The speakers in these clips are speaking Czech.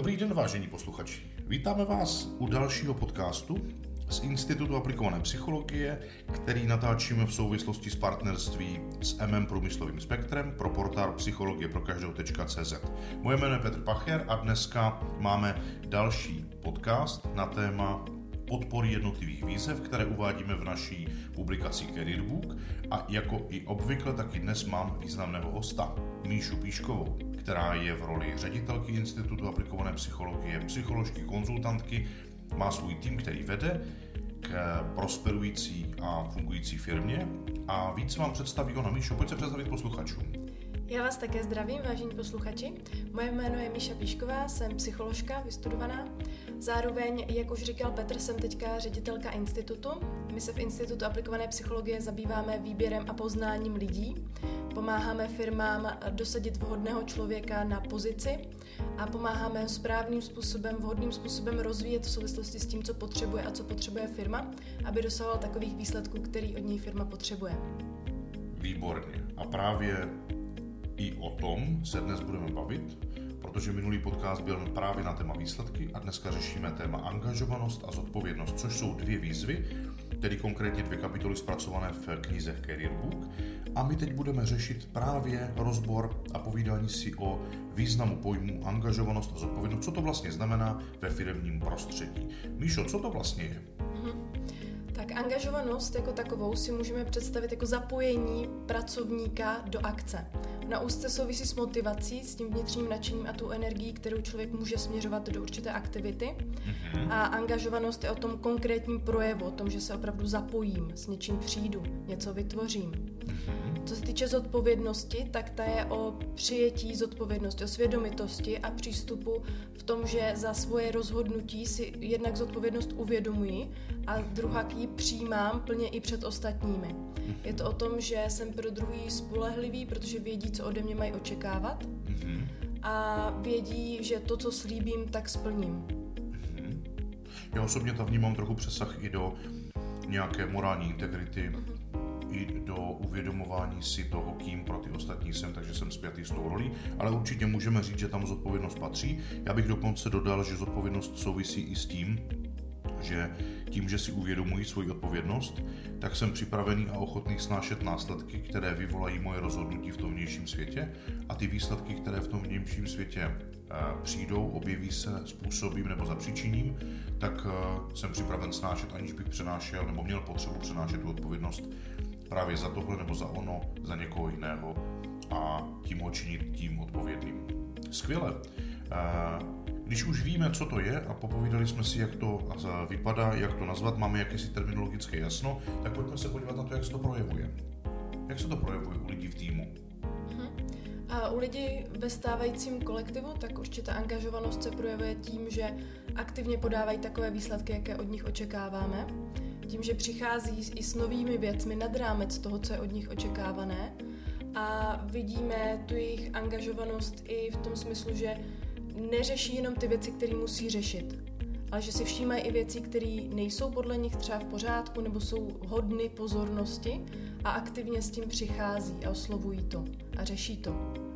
Dobrý den, vážení posluchači. Vítáme vás u dalšího podcastu z Institutu aplikované psychologie, který natáčíme v souvislosti s partnerství s MM Průmyslovým spektrem pro portál psychologie pro každou.cz. Moje jméno je Petr Pacher a dneska máme další podcast na téma podpory jednotlivých výzev, které uvádíme v naší publikaci Career Book a jako i obvykle taky dnes mám významného hosta, Míšu Píškovou, která je v roli ředitelky Institutu aplikované psychologie, psycholožky, konzultantky, má svůj tým, který vede k prosperující a fungující firmě a víc vám představí ona. Míšu, pojď se představit posluchačům. Já vás také zdravím, vážení posluchači. Moje jméno je Míša Píšková, jsem psycholožka vystudovaná. Zároveň, jak už říkal Petr, jsem teďka ředitelka institutu. My se v Institutu aplikované psychologie zabýváme výběrem a poznáním lidí. Pomáháme firmám dosadit vhodného člověka na pozici a pomáháme správným způsobem, vhodným způsobem rozvíjet v souvislosti s tím, co potřebuje a co potřebuje firma, aby dosahoval takových výsledků, který od něj firma potřebuje. Výborně. A právě i o tom se dnes budeme bavit, protože minulý podcast byl právě na téma výsledky a dneska řešíme téma angažovanost a zodpovědnost, což jsou dvě výzvy, tedy konkrétně dvě kapitoly zpracované v knize Career Book. A my teď budeme řešit právě rozbor a povídání si o významu pojmu angažovanost a zodpovědnost, co to vlastně znamená ve firmním prostředí. Míšo, co to vlastně je? Tak angažovanost jako takovou si můžeme představit jako zapojení pracovníka do akce. Na úzce souvisí s motivací, s tím vnitřním nadšením a tu energií, kterou člověk může směřovat do určité aktivity. Mm-hmm. A angažovanost je o tom konkrétním projevu, o tom, že se opravdu zapojím, s něčím přijdu, něco vytvořím. Mm-hmm. Co se týče zodpovědnosti, tak ta je o přijetí zodpovědnosti, o svědomitosti a přístupu v tom, že za svoje rozhodnutí si jednak zodpovědnost uvědomuji a druhá ji přijímám plně i před ostatními. Je to o tom, že jsem pro druhý spolehlivý, protože vědí, co ode mě mají očekávat mm-hmm. a vědí, že to, co slíbím, tak splním. Já osobně tam vnímám trochu přesah i do nějaké morální integrity. I do uvědomování si toho, kým pro ty ostatní jsem, takže jsem zpětý s tou rolí, ale určitě můžeme říct, že tam zodpovědnost patří. Já bych dokonce dodal, že zodpovědnost souvisí i s tím, že tím, že si uvědomuji svoji odpovědnost, tak jsem připravený a ochotný snášet následky, které vyvolají moje rozhodnutí v tom vnějším světě a ty výsledky, které v tom vnějším světě eh, přijdou, objeví se způsobím nebo zapříčiním, tak eh, jsem připraven snášet, aniž bych přenášel nebo měl potřebu přenášet tu odpovědnost právě za tohle nebo za ono, za někoho jiného a tím ho činit tím odpovědným. Skvěle. Eh, když už víme, co to je a popovídali jsme si, jak to vypadá, jak to nazvat, máme jakési terminologické jasno, tak pojďme se podívat na to, jak se to projevuje. Jak se to projevuje u lidí v týmu? Mhm. A u lidí ve stávajícím kolektivu, tak určitá angažovanost se projevuje tím, že aktivně podávají takové výsledky, jaké od nich očekáváme. Tím, že přichází i s novými věcmi nad rámec toho, co je od nich očekávané. A vidíme tu jejich angažovanost i v tom smyslu, že neřeší jenom ty věci, které musí řešit, ale že si všímají i věci, které nejsou podle nich třeba v pořádku nebo jsou hodny pozornosti a aktivně s tím přichází a oslovují to a řeší to.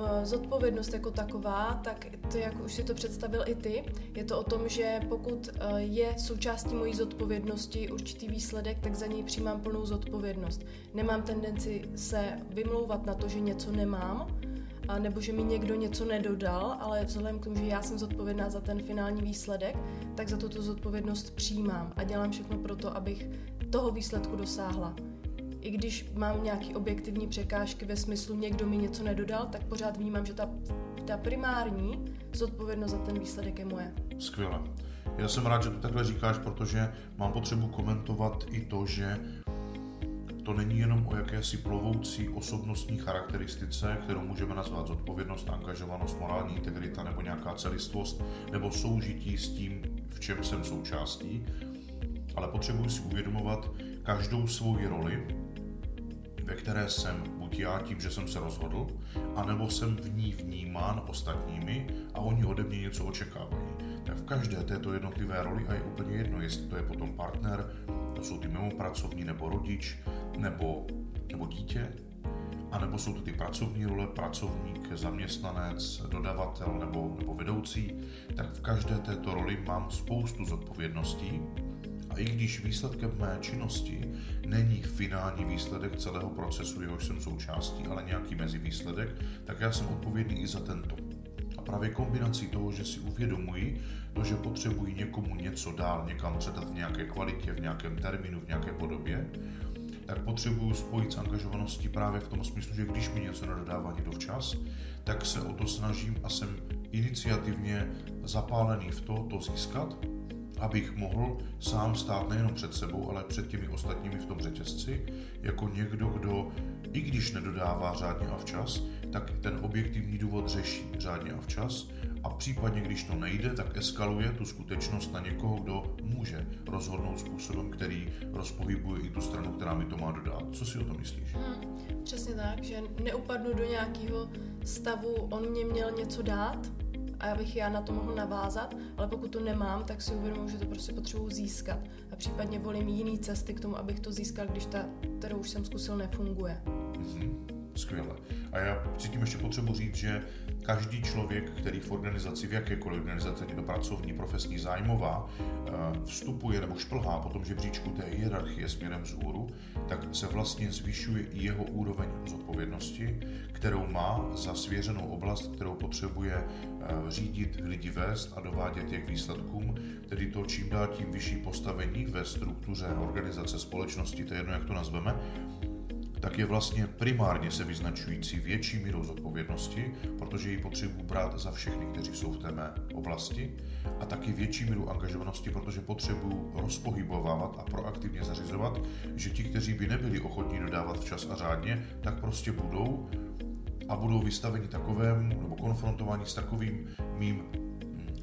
Mm-hmm. Zodpovědnost jako taková, tak to, jak už si to představil i ty, je to o tom, že pokud eh, je součástí mojí zodpovědnosti určitý výsledek, tak za něj přijímám plnou zodpovědnost. Nemám tendenci se vymlouvat na to, že něco nemám, a nebo že mi někdo něco nedodal, ale vzhledem k tomu, že já jsem zodpovědná za ten finální výsledek, tak za tuto zodpovědnost přijímám a dělám všechno pro to, abych toho výsledku dosáhla. I když mám nějaký objektivní překážky ve smyslu někdo mi něco nedodal, tak pořád vnímám, že ta, ta primární zodpovědnost za ten výsledek je moje. Skvěle. Já jsem rád, že to takhle říkáš, protože mám potřebu komentovat i to, že to není jenom o jakési plovoucí osobnostní charakteristice, kterou můžeme nazvat zodpovědnost, angažovanost, morální integrita nebo nějaká celistvost nebo soužití s tím, v čem jsem součástí, ale potřebuji si uvědomovat každou svoji roli, ve které jsem buď já tím, že jsem se rozhodl, anebo jsem v ní vnímán ostatními a oni ode mě něco očekávají. Tak v každé této jednotlivé roli a je úplně jedno, jestli to je potom partner, to jsou ty mimo pracovní nebo rodič, nebo, nebo dítě, anebo jsou to ty pracovní role, pracovník, zaměstnanec, dodavatel nebo, nebo vedoucí, tak v každé této roli mám spoustu zodpovědností. A i když výsledkem mé činnosti není finální výsledek celého procesu, jehož jsem součástí, ale nějaký mezivýsledek, tak já jsem odpovědný i za tento. A právě kombinací toho, že si uvědomuji to, že potřebuji někomu něco dál, někam předat v nějaké kvalitě, v nějakém termínu, v nějaké podobě, tak potřebuju spojit s angažovaností právě v tom smyslu, že když mi něco nedodává někdo včas, tak se o to snažím a jsem iniciativně zapálený v to, to získat, abych mohl sám stát nejenom před sebou, ale před těmi ostatními v tom řetězci, jako někdo, kdo i když nedodává řádně a včas, tak ten objektivní důvod řeší řádně a včas a případně, když to nejde, tak eskaluje tu skutečnost na někoho, kdo může rozhodnout způsobem, který rozpohybuje i tu stranu, která mi to má dodat. Co si o tom myslíš? Hmm, přesně tak, že neupadnu do nějakého stavu, on mě měl něco dát, a abych já na to mohl navázat, ale pokud to nemám, tak si uvědomuji, že to prostě potřebuji získat a případně volím jiný cesty k tomu, abych to získal, když ta, kterou už jsem zkusil, nefunguje. Mm-hmm. Skvěle. A já cítím ještě potřebu říct, že každý člověk, který v organizaci, v jakékoliv organizaci, ať to pracovní, profesní, zájmová, eh, vstupuje nebo šplhá po tom žebříčku té hierarchie směrem vzhůru, tak se vlastně zvyšuje i jeho úroveň zodpovědnosti, kterou má za svěřenou oblast, kterou potřebuje eh, řídit, lidi vést a dovádět je k výsledkům, tedy to čím dál tím vyšší postavení ve struktuře organizace společnosti, to je jedno, jak to nazveme, tak je vlastně primárně se vyznačující větší mírou zodpovědnosti, protože ji potřebuji brát za všechny, kteří jsou v té mé oblasti, a taky větší míru angažovanosti, protože potřebuji rozpohybovávat a proaktivně zařizovat, že ti, kteří by nebyli ochotní dodávat včas a řádně, tak prostě budou a budou vystaveni takovému nebo konfrontováni s takovým mým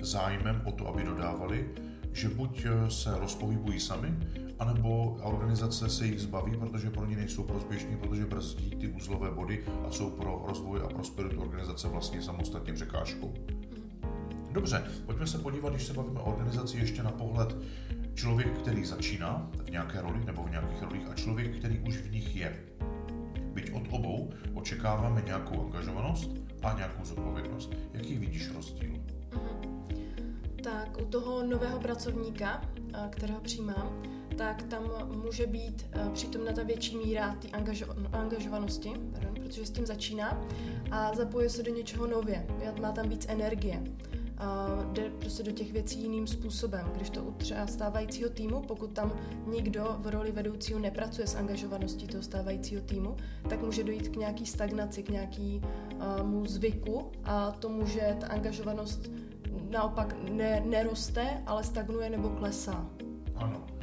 zájmem o to, aby dodávali, že buď se rozpohybují sami, anebo organizace se jich zbaví, protože pro ně nejsou prospěšní, protože brzdí ty uzlové body a jsou pro rozvoj a prosperitu organizace vlastně samostatně překážkou. Dobře, pojďme se podívat, když se bavíme o organizaci, ještě na pohled člověk, který začíná v nějaké roli nebo v nějakých rolích a člověk, který už v nich je. Byť od obou očekáváme nějakou angažovanost a nějakou zodpovědnost. Jaký vidíš rozdíl? Mhm. Tak u toho nového pracovníka, kterého přijímám, tak tam může být uh, přítomna ta větší míra té angažo- angažovanosti, pardon, protože s tím začíná a zapojuje se do něčeho nově, má tam víc energie. Uh, jde prostě do těch věcí jiným způsobem. Když to u třeba stávajícího týmu, pokud tam nikdo v roli vedoucího nepracuje s angažovaností toho stávajícího týmu, tak může dojít k nějaký stagnaci, k nějakému uh, zvyku a to může ta angažovanost naopak ne, neroste, ale stagnuje nebo klesá. Ano.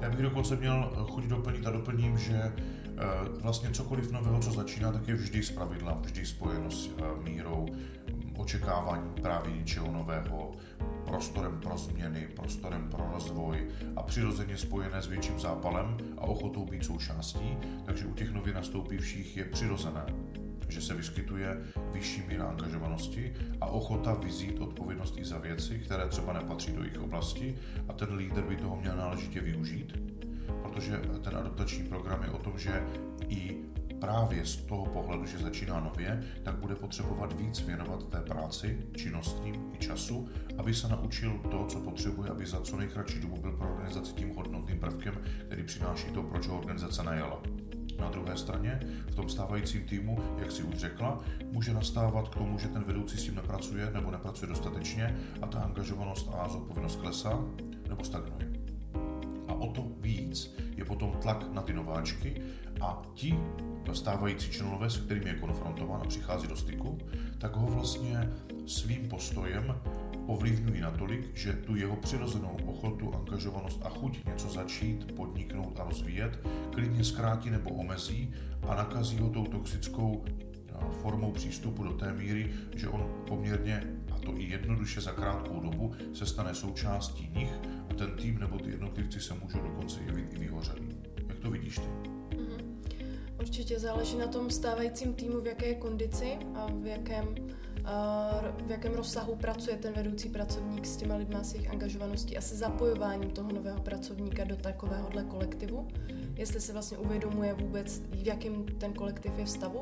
Já bych dokonce měl chuť doplnit a doplním, že eh, vlastně cokoliv nového, co začíná, tak je vždy z pravidla, vždy spojeno s eh, mírou očekávání právě něčeho nového, prostorem pro změny, prostorem pro rozvoj a přirozeně spojené s větším zápalem a ochotou být součástí, takže u těch nově nastoupivších je přirozené, že se vyskytuje vyšší míra angažovanosti a ochota vyzít odpovědnost i za věci, které třeba nepatří do jejich oblasti a ten lídr by toho měl náležitě využít, protože ten adaptační program je o tom, že i právě z toho pohledu, že začíná nově, tak bude potřebovat víc věnovat té práci, činnostím i času, aby se naučil to, co potřebuje, aby za co nejkratší dobu byl pro organizaci tím hodnotným prvkem, který přináší to, proč ho organizace najala. Na druhé straně, v tom stávajícím týmu, jak si už řekla, může nastávat k tomu, že ten vedoucí s tím nepracuje nebo nepracuje dostatečně a ta angažovanost a zodpovědnost klesá nebo stagnuje. A o to víc je potom tlak na ty nováčky a ti stávající členové, se kterými je konfrontován a přichází do styku, tak ho vlastně svým postojem ovlivňují natolik, že tu jeho přirozenou ochotu, angažovanost a chuť něco začít, podniknout a rozvíjet klidně zkrátí nebo omezí a nakazí ho tou toxickou formou přístupu do té míry, že on poměrně, a to i jednoduše za krátkou dobu, se stane součástí nich a ten tým nebo ty jednotlivci se můžou dokonce jevit i vyhořelý. Jak to vidíš ty? Mhm. Určitě záleží na tom stávajícím týmu, v jaké kondici a v jakém v jakém rozsahu pracuje ten vedoucí pracovník s těma lidma, s jejich angažovaností a se zapojováním toho nového pracovníka do takovéhohle kolektivu. jestli se vlastně uvědomuje vůbec, v jakém ten kolektiv je v stavu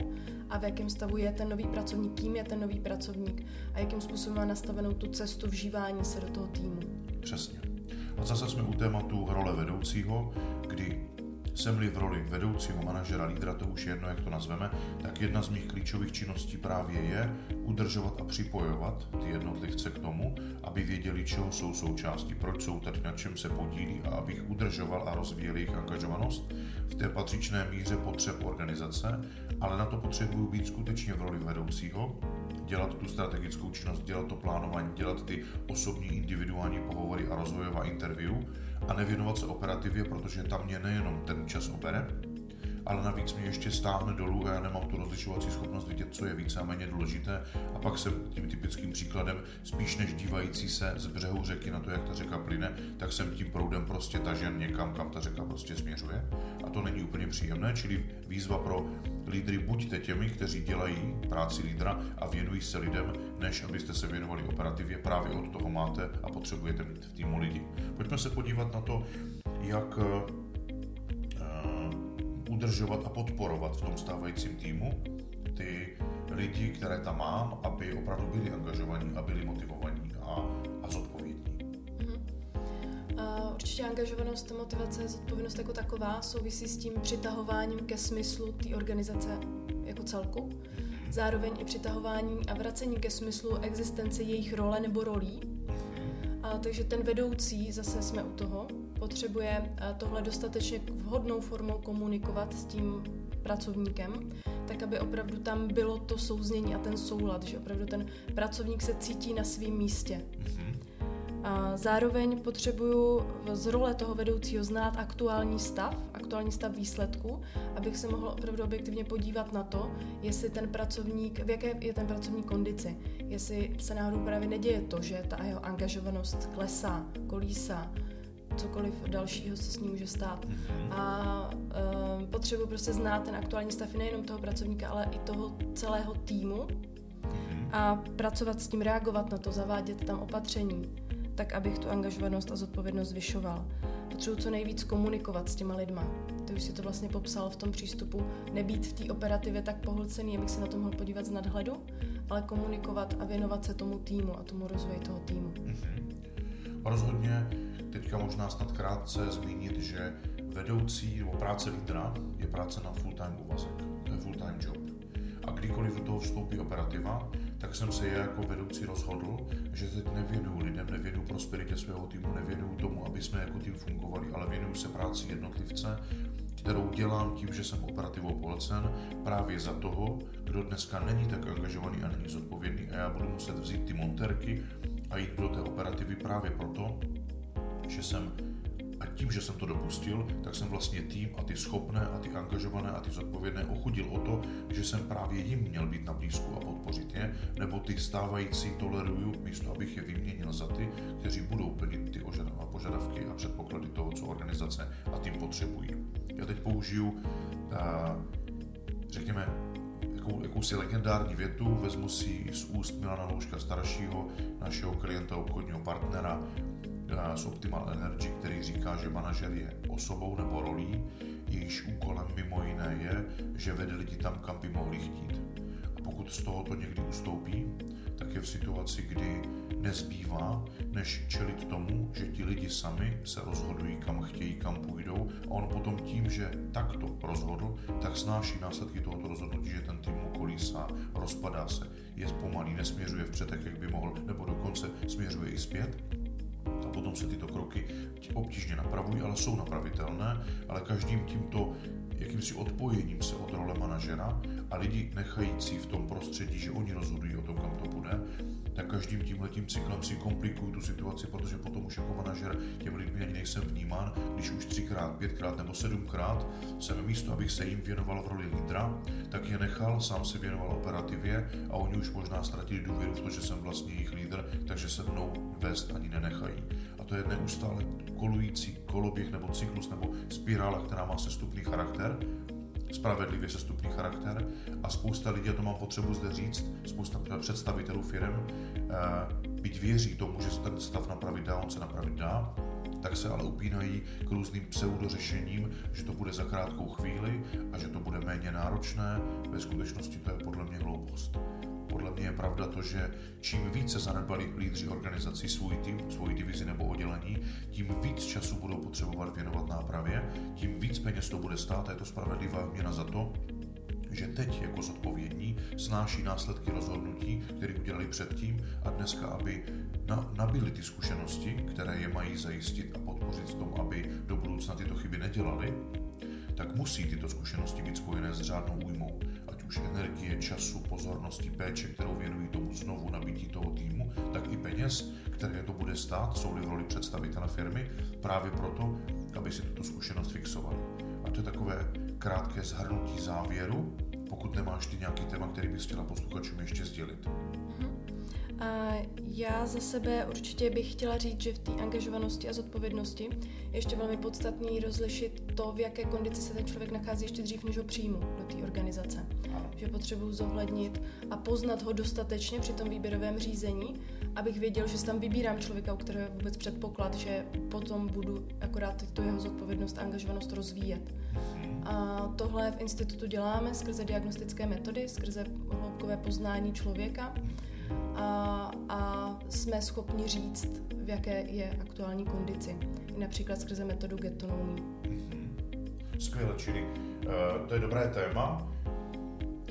a v jakém stavu je ten nový pracovník, kým je ten nový pracovník a jakým způsobem má nastavenou tu cestu vžívání se do toho týmu. Přesně. A zase jsme u tématu role vedoucího, kdy jsem-li v roli vedoucího manažera, lídra, to už je jedno, jak to nazveme, tak jedna z mých klíčových činností právě je udržovat a připojovat ty jednotlivce k tomu, aby věděli, čeho jsou součástí, proč jsou tady, na čem se podílí a abych udržoval a rozvíjel jejich angažovanost. V té patřičné míře potřeb organizace, ale na to potřebuju být skutečně v roli vedoucího, dělat tu strategickou činnost, dělat to plánování, dělat ty osobní individuální pohovory a rozvojová interview a nevěnovat se operativě, protože tam mě nejenom ten čas obere, ale navíc mě ještě stáhne dolů a já nemám tu rozlišovací schopnost vidět, co je více a méně důležité. A pak jsem tím typickým příkladem, spíš než dívající se z břehu řeky na to, jak ta řeka plyne, tak jsem tím proudem prostě tažen někam, kam ta řeka prostě směřuje. A to není úplně příjemné, čili výzva pro lídry buďte těmi, kteří dělají práci lídra a věnují se lidem, než abyste se věnovali operativě. Právě od toho máte a potřebujete mít v týmu lidi. Pojďme se podívat na to, jak udržovat a podporovat v tom stávajícím týmu ty lidi, které tam mám, aby opravdu byli angažovaní a byli motivovaní a. Určitě angažovanost, motivace, zodpovědnost jako taková souvisí s tím přitahováním ke smyslu té organizace jako celku. Zároveň i přitahováním a vracením ke smyslu existence jejich role nebo rolí. A, takže ten vedoucí, zase jsme u toho, potřebuje eh, tohle dostatečně vhodnou formou komunikovat s tím pracovníkem, tak aby opravdu tam bylo to souznění a ten soulad, že opravdu ten pracovník se cítí na svém místě. Mhm. A zároveň potřebuju z role toho vedoucího znát aktuální stav, aktuální stav výsledku, abych se mohl opravdu objektivně podívat na to, jestli ten pracovník, v jaké je ten pracovník kondici, jestli se náhodou právě neděje to, že ta jeho angažovanost klesá, kolísá, cokoliv dalšího se s ním může stát. Mhm. A uh, potřebuji prostě znát ten aktuální stav nejenom toho pracovníka, ale i toho celého týmu mhm. a pracovat s tím, reagovat na to, zavádět tam opatření, tak abych tu angažovanost a zodpovědnost zvyšoval. Potřebuji co nejvíc komunikovat s těma lidma. Ty už si to vlastně popsal v tom přístupu, nebýt v té operativě tak pohlcený, abych se na to mohl podívat z nadhledu, ale komunikovat a věnovat se tomu týmu a tomu rozvoji toho týmu. Mm-hmm. Rozhodně teďka možná snad krátce zmínit, že vedoucí nebo práce lídra je práce na full-time úvazek. To je full-time job. A kdykoliv do toho vstoupí operativa, tak jsem se já jako vedoucí rozhodl, že teď nevěnuju lidem, nevěnuju prosperitě svého týmu, nevěnuju tomu, aby jsme jako tým fungovali, ale věnuju se práci jednotlivce, kterou dělám tím, že jsem operativou pohlcen právě za toho, kdo dneska není tak angažovaný a není zodpovědný. A já budu muset vzít ty monterky a jít do té operativy právě proto, že jsem a tím, že jsem to dopustil, tak jsem vlastně tým a ty schopné a ty angažované a ty zodpovědné ochudil o to, že jsem právě jim měl být na blízku a podpořit je, nebo ty stávající toleruju, místo abych je vyměnil za ty, kteří budou plnit ty požadavky a předpoklady toho, co organizace a tým potřebují. Já teď použiju, řekněme, jakou, jakousi legendární větu, vezmu si z úst Milana Louška staršího, našeho klienta, obchodního partnera, z Optimal Energy, který říká, že manažer je osobou nebo rolí, jejíž úkolem mimo jiné je, že vede lidi tam, kam by mohli chtít. A pokud z tohoto někdy ustoupí, tak je v situaci, kdy nezbývá, než čelit tomu, že ti lidi sami se rozhodují, kam chtějí, kam půjdou a on potom tím, že takto rozhodl, tak snáší následky tohoto rozhodnutí, že ten tým mu kolísá, rozpadá se, je zpomalý, nesměřuje vpřed, jak by mohl, nebo dokonce směřuje i zpět potom se tyto kroky obtížně napravují, ale jsou napravitelné, ale každým tímto jakýmsi odpojením se od role manažera a lidi nechající v tom prostředí, že oni rozhodují o tom, kam to bude, tak každým tímhletím cyklem si komplikují tu situaci, protože potom už jako manažer těm lidmi ani nejsem vnímán, když už třikrát, pětkrát nebo sedmkrát jsem místo, abych se jim věnoval v roli lídra, tak je nechal, sám se věnoval operativě a oni už možná ztratili důvěru v to, že jsem vlastně jejich lídr, takže se mnou vést ani nenechají. A to je neustále kolující koloběh nebo cyklus nebo spirála, která má sestupný charakter, spravedlivě sestupný charakter a spousta lidí, a to mám potřebu zde říct, spousta představitelů firm, eh, byť věří tomu, že se ten stav napravit dá, on se napravit dá, tak se ale upínají k různým pseudořešením, že to bude za krátkou chvíli a že to bude méně náročné. Ve skutečnosti to je podle mě hloupost. Podle mě je pravda to, že čím více zanedbali lídři organizací svůj tým, svoji divizi nebo oddělení, tím víc času budou potřebovat věnovat nápravě, tím víc peněz to bude stát a je to spravedlivá měna za to, že teď jako zodpovědní snáší následky rozhodnutí, které udělali předtím a dneska, aby na, nabili ty zkušenosti, které je mají zajistit a podpořit v tom, aby do budoucna tyto chyby nedělali, tak musí tyto zkušenosti být spojené s řádnou újmou. Už energie, času, pozornosti, péče, kterou věnují tomu znovu nabití toho týmu, tak i peněz, které to bude stát, jsou v roli představitele firmy, právě proto, aby si tuto zkušenost fixovali. A to je takové krátké zhrnutí závěru, pokud nemáš ty nějaký téma, který bys chtěla posluchačům ještě sdělit. A já za sebe určitě bych chtěla říct, že v té angažovanosti a zodpovědnosti je ještě velmi podstatný rozlišit to, v jaké kondici se ten člověk nachází ještě dřív, než ho přijmu do té organizace. Že potřebuji zohlednit a poznat ho dostatečně při tom výběrovém řízení, abych věděl, že si tam vybírám člověka, u kterého je vůbec předpoklad, že potom budu akorát tu jeho zodpovědnost a angažovanost rozvíjet. A tohle v institutu děláme skrze diagnostické metody, skrze hloubkové poznání člověka a, a jsme schopni říct, v jaké je aktuální kondici. Například skrze metodu getonomí. Mhm. Skvěle, čili uh, to je dobré téma,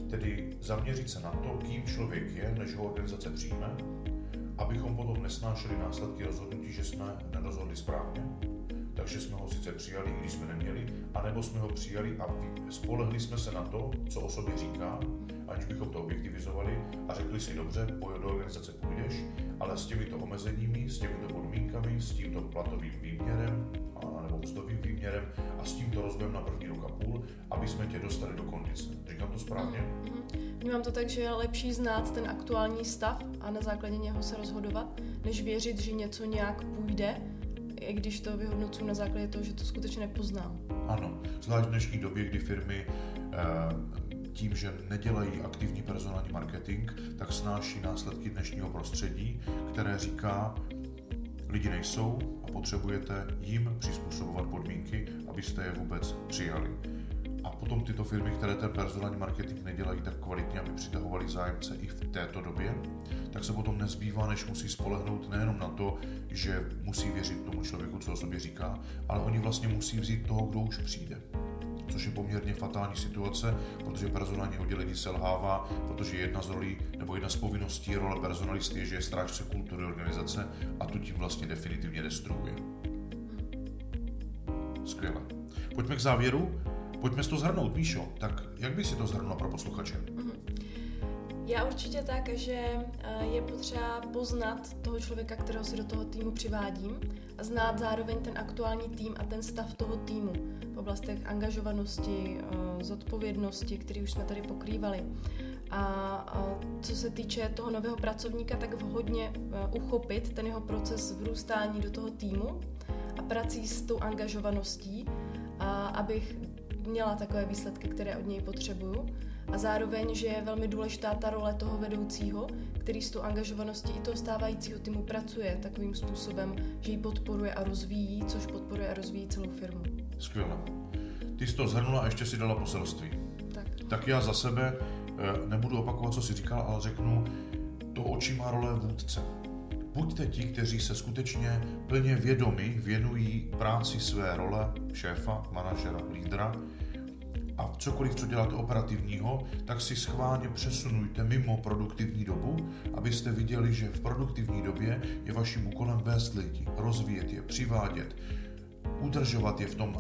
tedy zaměřit se na to, kým člověk je, než ho organizace přijme, abychom potom nesnášeli následky rozhodnutí, že jsme nerozhodli správně, takže jsme ho sice přijali, i když jsme neměli, anebo jsme ho přijali a spolehli jsme se na to, co o sobě říká, aniž bychom to objektivizovali a řekli si dobře, pojď do organizace půjdeš, ale s těmito omezeními, s těmito podmínkami, s tímto platovým výměrem nebo mzdovým výměrem a s tímto rozvojem na první rok a půl, aby jsme tě dostali do kondice. Říkám to správně? Mm-hmm. Vnímám to tak, že je lepší znát ten aktuální stav a na základě něho se rozhodovat, než věřit, že něco nějak půjde, když to vyhodnocuji na základě toho, že to skutečně nepoznám. Ano, zvlášť v dnešní době, kdy firmy eh, tím, že nedělají aktivní personální marketing, tak snáší následky dnešního prostředí, které říká, lidi nejsou a potřebujete jim přizpůsobovat podmínky, abyste je vůbec přijali. A potom tyto firmy, které ten personální marketing nedělají tak kvalitně, aby přitahovali zájemce i v této době, tak se potom nezbývá, než musí spolehnout nejenom na to, že musí věřit tomu člověku, co o sobě říká, ale oni vlastně musí vzít toho, kdo už přijde což je poměrně fatální situace, protože personální oddělení selhává, protože jedna z rolí nebo jedna z povinností role personalisty je, že je strážce kultury organizace a tu tím vlastně definitivně destruuje. Skvěle. Pojďme k závěru. Pojďme to zhrnout, Míšo. Tak jak by si to zhrnula pro posluchače? Mm-hmm. Já určitě tak, že eh, je potřeba poznat toho člověka, kterého si do toho týmu přivádím a znát zároveň ten aktuální tým a ten stav toho týmu v oblastech angažovanosti, eh, zodpovědnosti, který už jsme tady pokrývali. A co se týče toho nového pracovníka, tak vhodně eh, uchopit ten jeho proces vrůstání do toho týmu a prací s tou angažovaností, abych měla takové výsledky, které od něj potřebuju. A zároveň, že je velmi důležitá ta role toho vedoucího, který s tou angažovaností i toho stávajícího týmu pracuje takovým způsobem, že ji podporuje a rozvíjí, což podporuje a rozvíjí celou firmu. Skvěle. Ty jsi to zhrnula a ještě si dala poselství. Tak. tak já za sebe eh, nebudu opakovat, co jsi říkal, ale řeknu, to oči má role vůdce. Buďte ti, kteří se skutečně plně vědomi věnují práci své role šéfa, manažera, lídra a cokoliv, co děláte operativního, tak si schválně přesunujte mimo produktivní dobu, abyste viděli, že v produktivní době je vaším úkolem vést lidi, rozvíjet je, přivádět, udržovat je v tom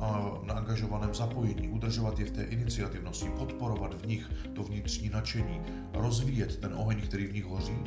angažovaném zapojení, udržovat je v té iniciativnosti, podporovat v nich to vnitřní nadšení, rozvíjet ten oheň, který v nich hoří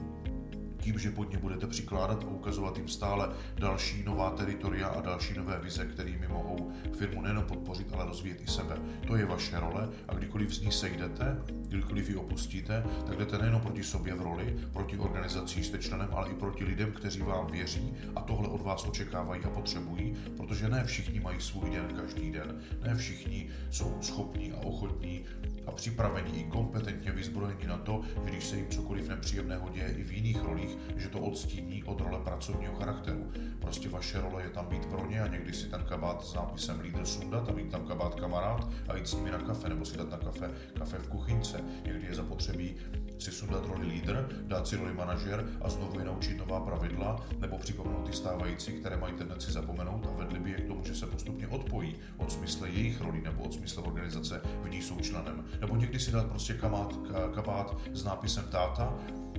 tím, že pod ně budete přikládat a ukazovat jim stále další nová teritoria a další nové vize, kterými mohou firmu nejen podpořit, ale rozvíjet i sebe. To je vaše role a kdykoliv z ní sejdete, kdykoliv ji opustíte, tak jdete nejen proti sobě v roli, proti organizací jste členem, ale i proti lidem, kteří vám věří a tohle od vás očekávají a potřebují, protože ne všichni mají svůj den každý den, ne všichni jsou schopní a ochotní a připravení i kompetentně vyzbrojení na to, že když se jim cokoliv nepříjemného děje i v jiných rolích, že to odstíní od role pracovního charakteru. Prostě vaše role je tam být pro ně a někdy si ten kabát s nápisem lídr sundat a mít tam kabát kamarád a jít s nimi na kafe nebo si dát na kafe, kafe v kuchyňce. Někdy je zapotřebí si sundat roli lídr, dát si roli manažer a znovu je naučit nová pravidla nebo připomenout ty stávající, které mají tendenci zapomenout a vedli by je k tomu, že se postupně odpojí od smysle jejich roli nebo od smysle organizace, v ní jsou členem. Nebo někdy si dát prostě kabát, kabát s nápisem táta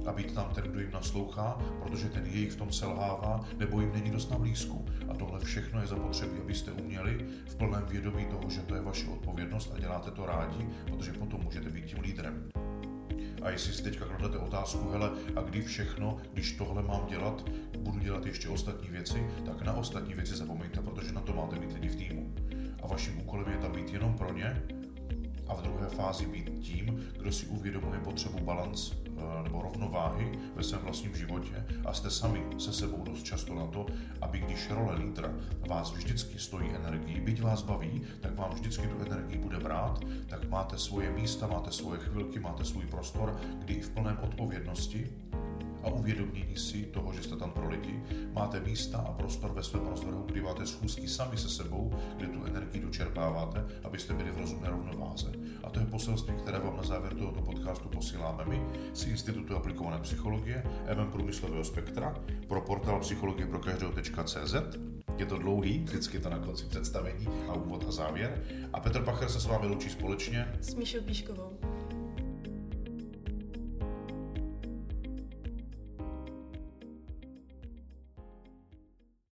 a být tam ten, kdo jim naslouchá, protože ten jejich v tom selhává nebo jim není dost na blízku. A tohle všechno je zapotřebí, abyste uměli v plném vědomí toho, že to je vaše odpovědnost a děláte to rádi, protože potom můžete být tím lídrem. A jestli si teďka kladete otázku, hele, a kdy všechno, když tohle mám dělat, budu dělat ještě ostatní věci, tak na ostatní věci zapomeňte, protože na to máte mít lidi v týmu. A vaším úkolem je tam být jenom pro ně a v druhé fázi být tím, kdo si uvědomuje potřebu balans eh, nebo rovnováhy ve svém vlastním životě a jste sami se sebou dost často na to, aby když role lídra vás vždycky stojí energii, byť vás baví, tak vám vždycky tu energii brát, tak máte svoje místa, máte svoje chvilky, máte svůj prostor, kdy i v plném odpovědnosti a uvědomění si toho, že jste tam pro lidi, máte místa a prostor ve svém rozvrhu, kdy máte schůzky sami se sebou, kde tu energii dočerpáváte, abyste byli v rozumné rovnováze. A to je poselství, které vám na závěr tohoto podcastu posíláme my z Institutu aplikované psychologie, MM Průmyslového spektra, pro portál psychologie pro každého.cz. Je to dlouhý, vždycky to na konci představení a úvod a závěr. A Petr Pacher se s vámi loučí společně s Míšou Píškovou.